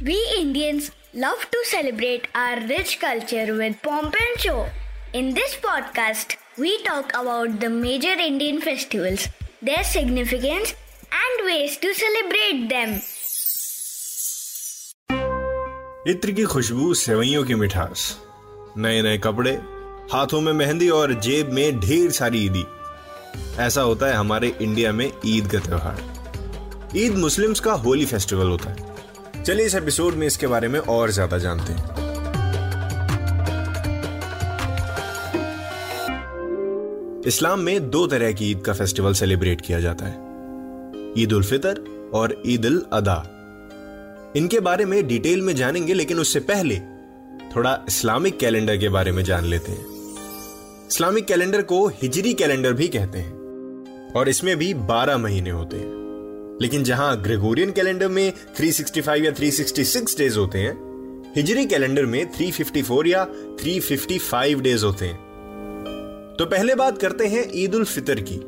We Indians love to celebrate our rich culture with pomp and show. In this podcast, we talk about the major Indian festivals, their significance, and ways to celebrate them. इत्र की खुशबू सेवइयों की मिठास नए नए कपड़े हाथों में मेहंदी और जेब में ढेर सारी ईदी ऐसा होता है हमारे इंडिया में ईद का त्योहार ईद मुस्लिम्स का होली फेस्टिवल होता है चलिए इस एपिसोड में इसके बारे में और ज़्यादा जानते हैं। इस्लाम में दो तरह की ईद का फेस्टिवल सेलिब्रेट किया जाता है। ईद उल फितर और ईद उल अदा इनके बारे में डिटेल में जानेंगे, लेकिन उससे पहले थोड़ा इस्लामिक कैलेंडर के बारे में जान लेते हैं। इस्लामिक कैलेंडर को हिजरी कैलेंडर भी कहते हैं और इसमें भी 12 महीने होते हैं। लेकिन जहाँ ग्रेगोरियन कैलेंडर में 365 या 366 डेज़ होते हैं हिजरी कैलेंडर में 354 या 355 डेज़ होते हैं। तो पहले बात करते हैं ईद उल फितर की,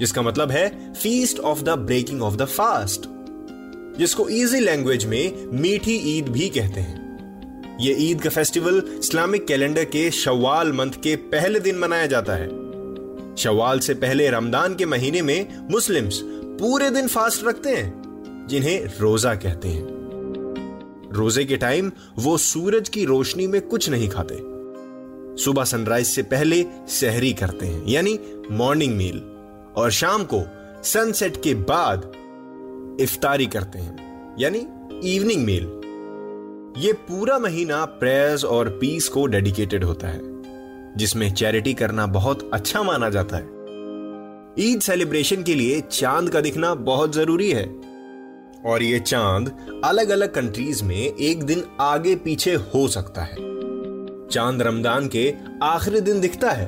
जिसका मतलब है feast of the breaking of the fast जिसको इजी लैंग्वेज में मीठी ईद भी कहते हैं। यह ईद का फेस्टिवल इस्लामिक कैलेंडर के शवाल मंथ के पहले दिन मनाया जाता है। शवाल से पहले रमदान के महीने में मुस्लिम्स पूरे दिन फास्ट रखते हैं, जिन्हें रोजा कहते हैं। रोज़े के टाइम वो सूरज की रोशनी में कुछ नहीं खाते। सुबह सनराइज से पहले सहरी करते हैं, यानी मॉर्निंग मील और शाम को सनसेट के बाद इफ्तारी करते हैं, यानी इवनिंग मील ये पूरा महीना प्रेयर्स और पीस को डेडिकेटेड होता है, जिसमें चैरिटी करना बहुत अच्छा माना जाता है। ईद सेलिब्रेशन के लिए चाँद का दिखना बहुत ज़रूरी है। और ये चाँद अलग अलग कंट्रीज़ में एक दिन आगे पीछे हो सकता है। चाँद रमज़ान के आखिरी दिन दिखता है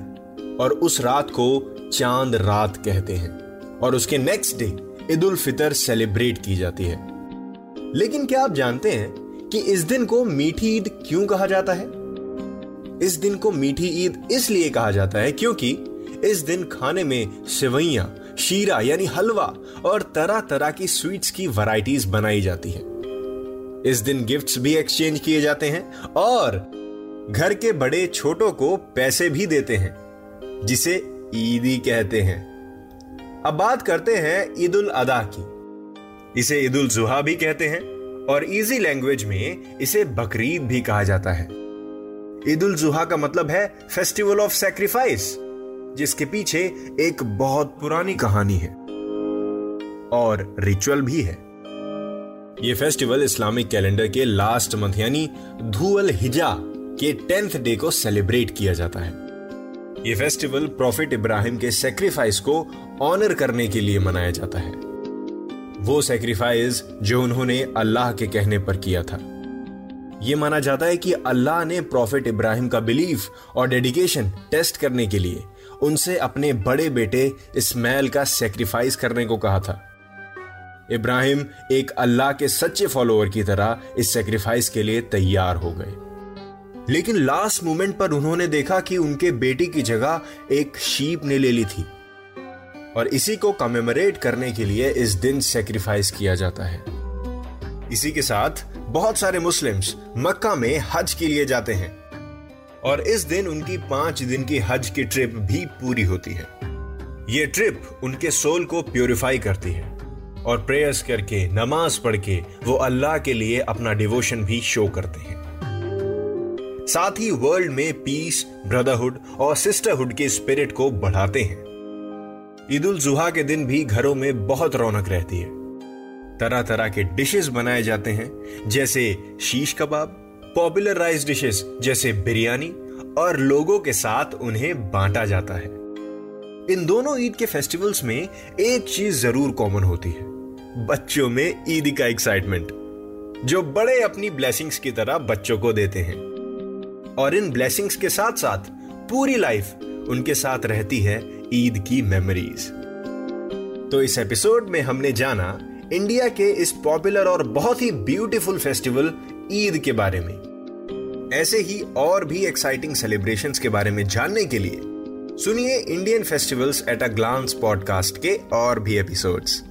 और उस रात को चाँद रात कहते हैं और उसके next day Eid ul Fitr celebrate की जाती है। लेकिन क्या आप जानते हैं कि इस दिन को मीठी ईद क्यों कहा जाता है? इस दिन को मीठी ईद इसलिए कहा जाता है क्योंकि इस दिन खाने में सिवैया शीरा यानी हलवा और तरह तरह की स्वीट्स की वैरायटीज बनाई जाती है। इस दिन गिफ्ट्स भी एक्सचेंज किए जाते हैं और घर के बड़े छोटों को पैसे भी देते हैं, जिसे ईदी कहते हैं। अब बात करते हैं ईद उल अदा की। इसे ईद उल जुहा भी कहते हैं और इजी लैंग्वेज में इसे बकरीद भी कहा जाता है। ईद उल जुहा का मतलब है फेस्टिवल ऑफ़ सेक्रीफाइस जिसके पीछे एक बहुत पुरानी कहानी है। और रिचुअल भी है। यह फेस्टिवल इस्लामिक कैलेंडर के लास्ट मंथ यानी धुअल हिजा के टेंथ डे को सेलिब्रेट किया जाता है। यह फेस्टिवल प्रॉफिट इब्राहिम के सेक्रीफाइस को ऑनर करने के लिए मनाया जाता है। वो सेक्रीफाइस जो उन्होंने अल्लाह के कहने पर किया था। यह माना जाता है कि अल्लाह ने प्रॉफिट इब्राहिम का बिलीफ और डेडिकेशन टेस्ट करने के लिए उनसे अपने बड़े बेटे इस्माइल का सेक्रीफाइस करने को कहा था। इब्राहिम एक अल्लाह के सच्चे फॉलोअर की तरह इस सेक्रीफाइस के लिए तैयार हो गए। लेकिन लास्ट मोमेंट पर उन्होंने देखा कि उनके बेटी की जगह एक शीप ने ले ली थी। और इसी को कमेमोरेट करने के लिए इस दिन सेक्रीफाइस किया जाता है। इसी के साथ बहुत सारे मुस्लिम्स मक्का में हज के लिए जाते हैं। और इस दिन उनकी पाँच दिन की हज की ट्रिप भी पूरी होती है। ये ट्रिप उनके सोल को प्योरीफाई करती है और प्रेयर्स करके, नमाज़ पढ़ के वो अल्लाह के लिए अपना डिवोशन भी शो करते हैं। साथ ही वर्ल्ड में पीस ब्रदरहुड और सिस्टरहुड के स्पिरिट को बढ़ाते हैं। ईद उल जुहा के दिन भी घरों में बहुत रौनक रहती है। तरह तरह के डिशेस बनाए जाते हैं, जैसे शीश कबाब पॉपुलर राइस डिशेस जैसे बिरयानी, और लोगों के साथ उन्हें बांटा जाता है। इन दोनों ईद के फेस्टिवल्स में एक चीज़ ज़रूर कॉमन होती है, बच्चों में ईद का एक्साइटमेंट जो बड़े अपनी ब्लेसिंग्स की तरह बच्चों को देते हैं। और इन ब्लेसिंग्स के साथ साथ पूरी लाइफ उनके साथ रहती है ईद की मेमोरीज तो इस एपिसोड में हमने जाना इंडिया के इस पॉपुलर और बहुत ही ब्यूटीफुल फेस्टिवल ईद के बारे में। ऐसे ही और भी एक्साइटिंग सेलिब्रेशंस के बारे में जानने के लिए सुनिए Indian festivals at a glance podcast के और भी एपिसोड्स